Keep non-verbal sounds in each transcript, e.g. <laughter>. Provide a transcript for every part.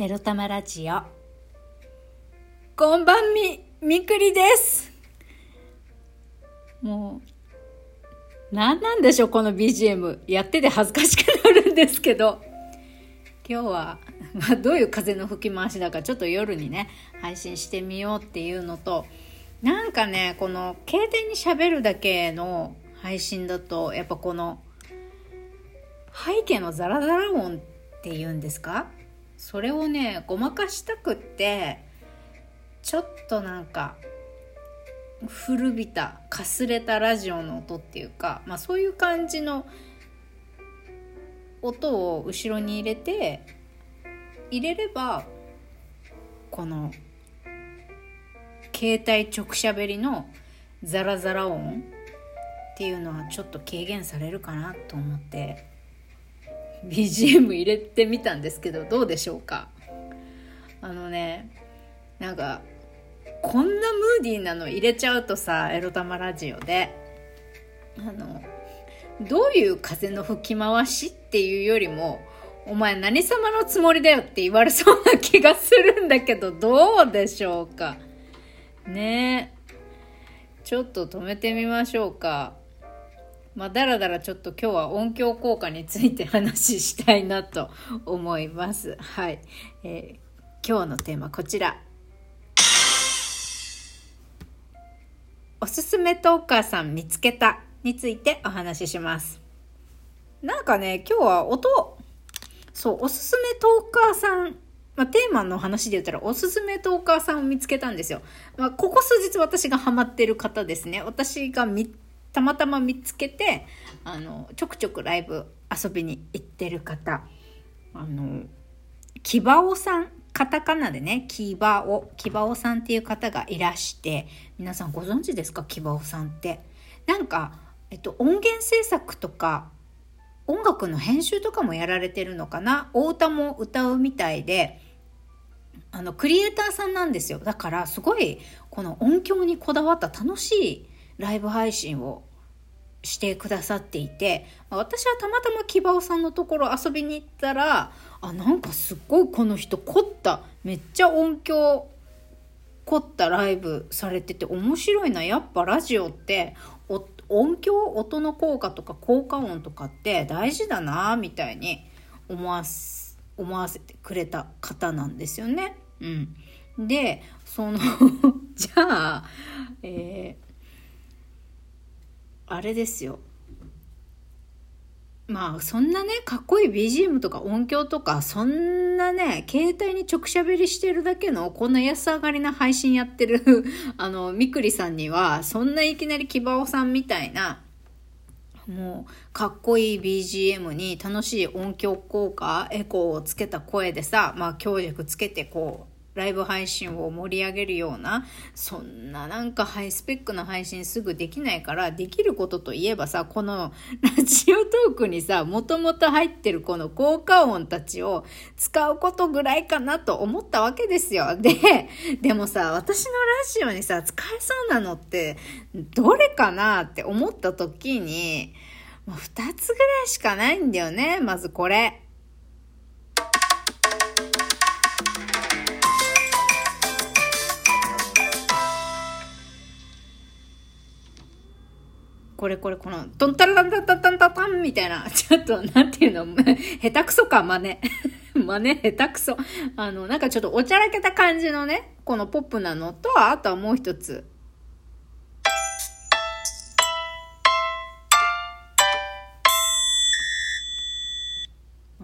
エロ玉ラジオ。こんばんみ、みくりです。もう、なんなんでしょう、この BGM。やってて恥ずかしくなるんですけど。今日は、まあ、どういう風の吹き回しだか、ちょっと夜にね、配信してみようっていうのと、なんかね、この、携帯に喋るだけの配信だと、やっぱこの、背景のザラザラ音っていうんですか？それをねごまかしたくってちょっとなんか古びたかすれたラジオの音っていうか、まあ、そういう感じの音を後ろに入れて入れればこの携帯直しゃべりのザラザラ音っていうのはちょっと軽減されるかなと思って。BGM 入れてみたんですけどどうでしょうか？あのねなんかこんなムーディーなの入れちゃうとさエロ玉ラジオで。あのどういう風の吹き回しっていうよりもお前何様のつもりだよって言われそうな気がするんだけどどうでしょうか？ねえ。ちょっと止めてみましょうか。まあ、だらだらちょっと今日は音響効果について話したいなと思います。はい。えー、今日のテーマこちら。おすすめトーカーさん見つけたについてお話しします。なんかね、今日は音、そう、おすすめトーカーさんまあ、テーマの話で言ったらおすすめトーカーさんを見つけたんですよ。まあ、ここ数日私がハマってる方ですね。私が見たまたま見つけてあのちょくちょくライブ遊びに行ってる方。あのキバオさんカタカナでねキバオキバオさんっていう方がいらして皆さんご存知ですか？キバオさんって。なんか、えっと、音源制作とか音楽の編集とかもやられてるのかな？お歌も歌うみたいであのクリエイターさんなんですよ。だからすごいこの音響にこだわった楽しいライブ配信をしてくださっていて私はたまたま木場さんのところ遊びに行ったらあなんかすっごいこの人凝っためっちゃ音響凝ったライブされてて面白いなやっぱラジオって音響音の効果とか効果音とかって大事だなみたいに思わ思わせてくれた方なんですよね。うん、でその <laughs> じゃあ、えーあれですよ。まあそんなねかっこいい BGM とか音響とかそんなね携帯に直しゃべりしてるだけのこんな安上がりな配信やってる <laughs> あのみくりさんにはそんないきなり木場さんみたいなもうかっこいい BGM に楽しい音響効果エコーをつけた声でさまあ強弱つけてこうライブ配信を盛り上げるようなそんななんかハイスペックな配信すぐできないからできることといえばさこの <laughs> ラジオトークにさもともと入ってるこの効果音たちを使うことぐらいかなと思ったわけですよででもさ私のラジオにさ使えそうなのってどれかなって思った時にもう2つぐらいしかないんだよねまずこれ。これこれこの、トンタラタンタンタンタンタタンみたいな、<laughs> ちょっと、なんていうの、<laughs> 下手くそか、真似。<laughs> 真似下手くそ。あの、なんかちょっとおちゃらけた感じのね、このポップなのと、あとはもう一つ。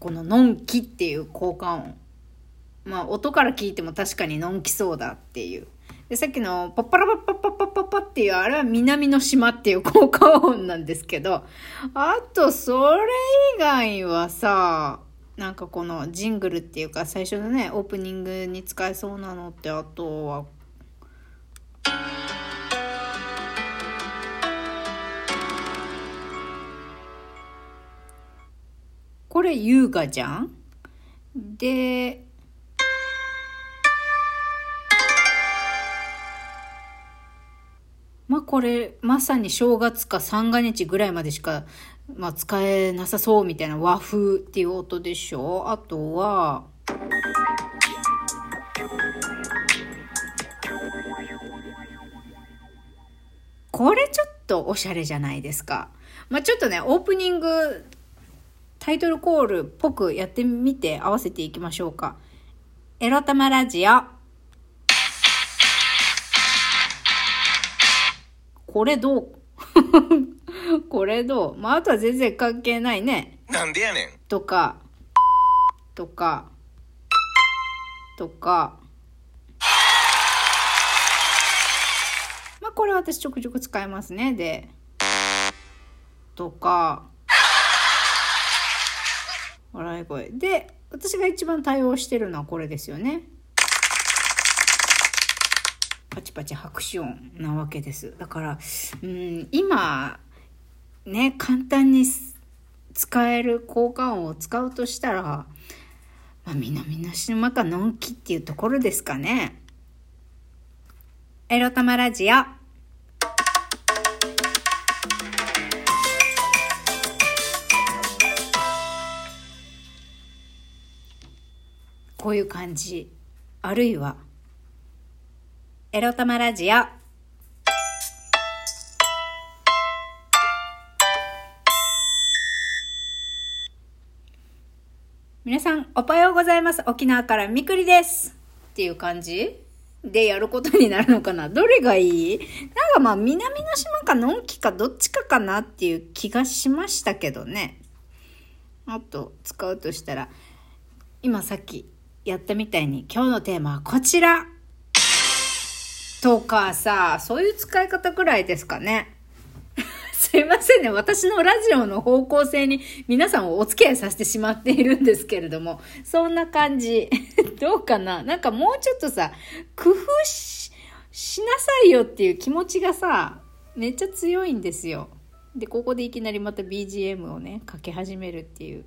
この、のんきっていう効果音。まあ、音から聞いても確かにのんきそうだっていう。で、さっきのパッパラパッパッパッパッパッパっていう、あれは南の島っていう効果音なんですけど、あと、それ以外はさ、なんかこのジングルっていうか最初のね、オープニングに使えそうなのって、あとは、これ優雅じゃんで、これまさに正月か三が日ぐらいまでしか、まあ、使えなさそうみたいな和風っていう音でしょあとは、これちょっとおしゃれじゃないですか。まあ、ちょっとね、オープニングタイトルコールっぽくやってみて合わせていきましょうか。エロ玉ラジオ。これどう？<laughs> これどう？まあ、あとは全然関係ないね。なんでやねん。とか、とか、とか。まあ、これ私ちょくちょく使いますね。で、とか、笑い声。で、私が一番対応してるのはこれですよね。パチパチ拍手音なわけです。だから、うん、今、ね、簡単に使える効果音を使うとしたら、まあ、みなみなしのまかのんきっていうところですかね。エロ玉ラジオ。こういう感じ。あるいは、エロ玉ラジオ。皆さん、おはようございます。沖縄からみくりです。っていう感じ？でやることになるのかな？どれがいい？なんかまあ、南の島かのんきかどっちかかなっていう気がしましたけどね。あと、使うとしたら、今さっきやったみたいに、今日のテーマはこちらとかさ、そういう使い方くらいですかね。<laughs> すいませんね。私のラジオの方向性に皆さんをお付き合いさせてしまっているんですけれども、そんな感じ。<laughs> どうかな？なんかもうちょっとさ、工夫し、しなさいよっていう気持ちがさ、めっちゃ強いんですよ。で、ここでいきなりまた BGM をね、かけ始めるっていう。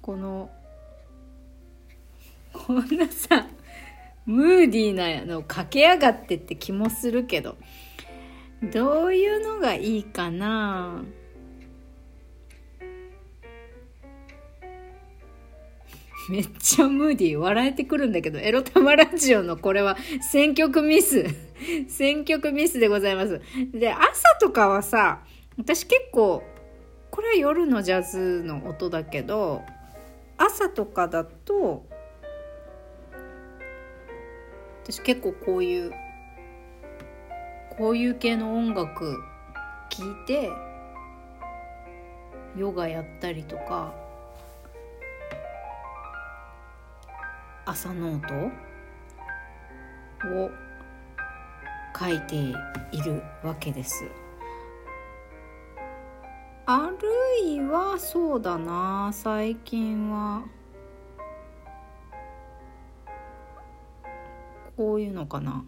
この、こんなさ、ムーディーなのかけやがってって気もするけど、どういうのがいいかな？<laughs> めっちゃムーディー笑えてくるんだけど、エロ玉ラジオのこれは選曲ミス。<laughs> 選曲ミスでございます。で、朝とかはさ、私結構、これは夜のジャズの音だけど、朝とかだと、私結構こういうこういう系の音楽聴いてヨガやったりとか朝ノートを書いているわけです。あるいはそうだな最近はこういうのかな？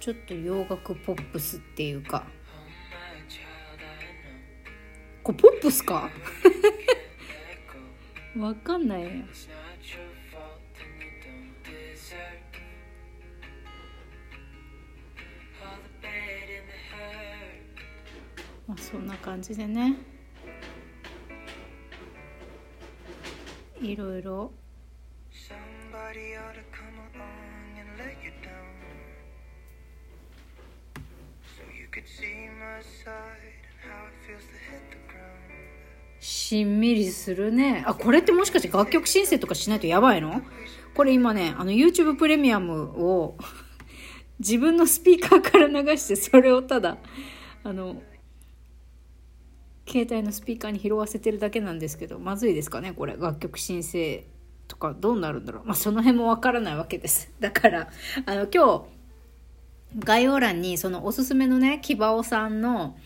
ちょっと洋楽ポップスっていうか。これポップスか？<laughs> わかんない。よまあそんな感じでね。To hit the ground. しんみりするね。あ、これってもしかして楽曲申請とかしないとやばいの？これ今ね、あの YouTube プレミアムを <laughs> 自分のスピーカーから流してそれをただ、あの、携帯のスピーカーに拾わせてるだけなんですけど、まずいですかねこれ。楽曲申請とかどうなるんだろう。まあ、その辺もわからないわけです。<laughs> だから、あの、今日、概要欄にそのおすすめのね、キバオさんの、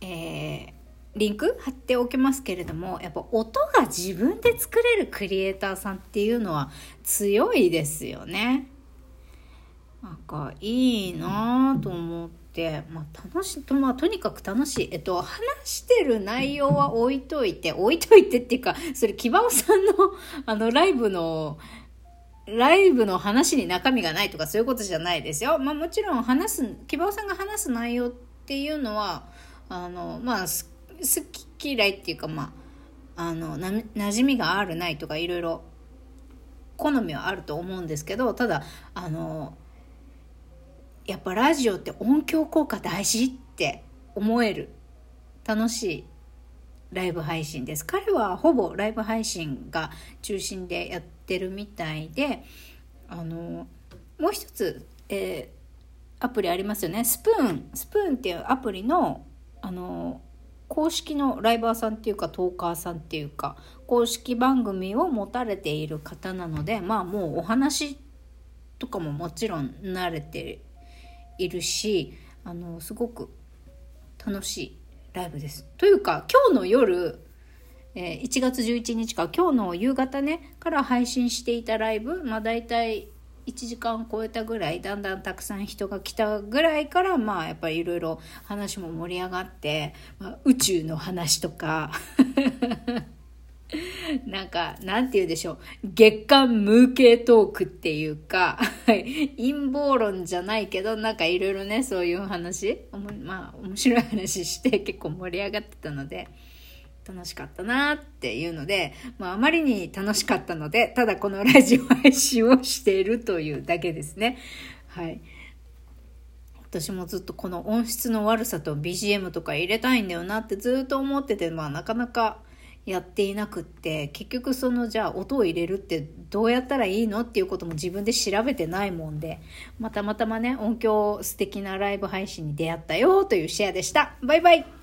えーリンク貼っておきますけれどもやっぱ音が自分で作れるクリエイターさんっていうのは強いですよね。なんかいいなぁと思っ、まあ、楽しいと、まあ、とにかく楽しい。えっと、話してる内容は置いといて、置いといてっていうか、それ、木場さんの、<laughs> あの、ライブの、ライブの話に中身がないとかそういうことじゃないですよ。まあもちろん話す、木場さんが話す内容っていうのは、あの、まあ、好き嫌いっていうかまああのな馴染みがあるないとかいろいろ好みはあると思うんですけどただあのやっぱラジオって音響効果大事って思える。楽しいライブ配信です。彼はほぼライブ配信が中心でやってるみたいであのもう一つ、えー、アプリありますよね。スプーン。スプーンっていうアプリのあの公式のライバーさんっていうかトーカーさんっていうか公式番組を持たれている方なのでまあもうお話とかももちろん慣れているしあのすごく楽しいライブです。というか今日の夜、えー、1月11日か今日の夕方ねから配信していたライブまあ大体1時間超えたぐらいだんだんたくさん人が来たぐらいからまあやっぱりいろいろ話も盛り上がって、まあ、宇宙の話とか <laughs> なんか、なんて言うでしょう。月間無形トークっていうか、陰謀論じゃないけど、なんかいろいろね、そういう話、まあ、面白い話して結構盛り上がってたので、楽しかったなっていうので、まあ、あまりに楽しかったので、ただこのラジオ配信をしているというだけですね。はい。私もずっとこの音質の悪さと BGM とか入れたいんだよなってずっと思ってて、まあなかなかやっていなくって結局そのじゃあ音を入れるってどうやったらいいのっていうことも自分で調べてないもんでまたまたまね音響素敵なライブ配信に出会ったよというシェアでした。バイバイ。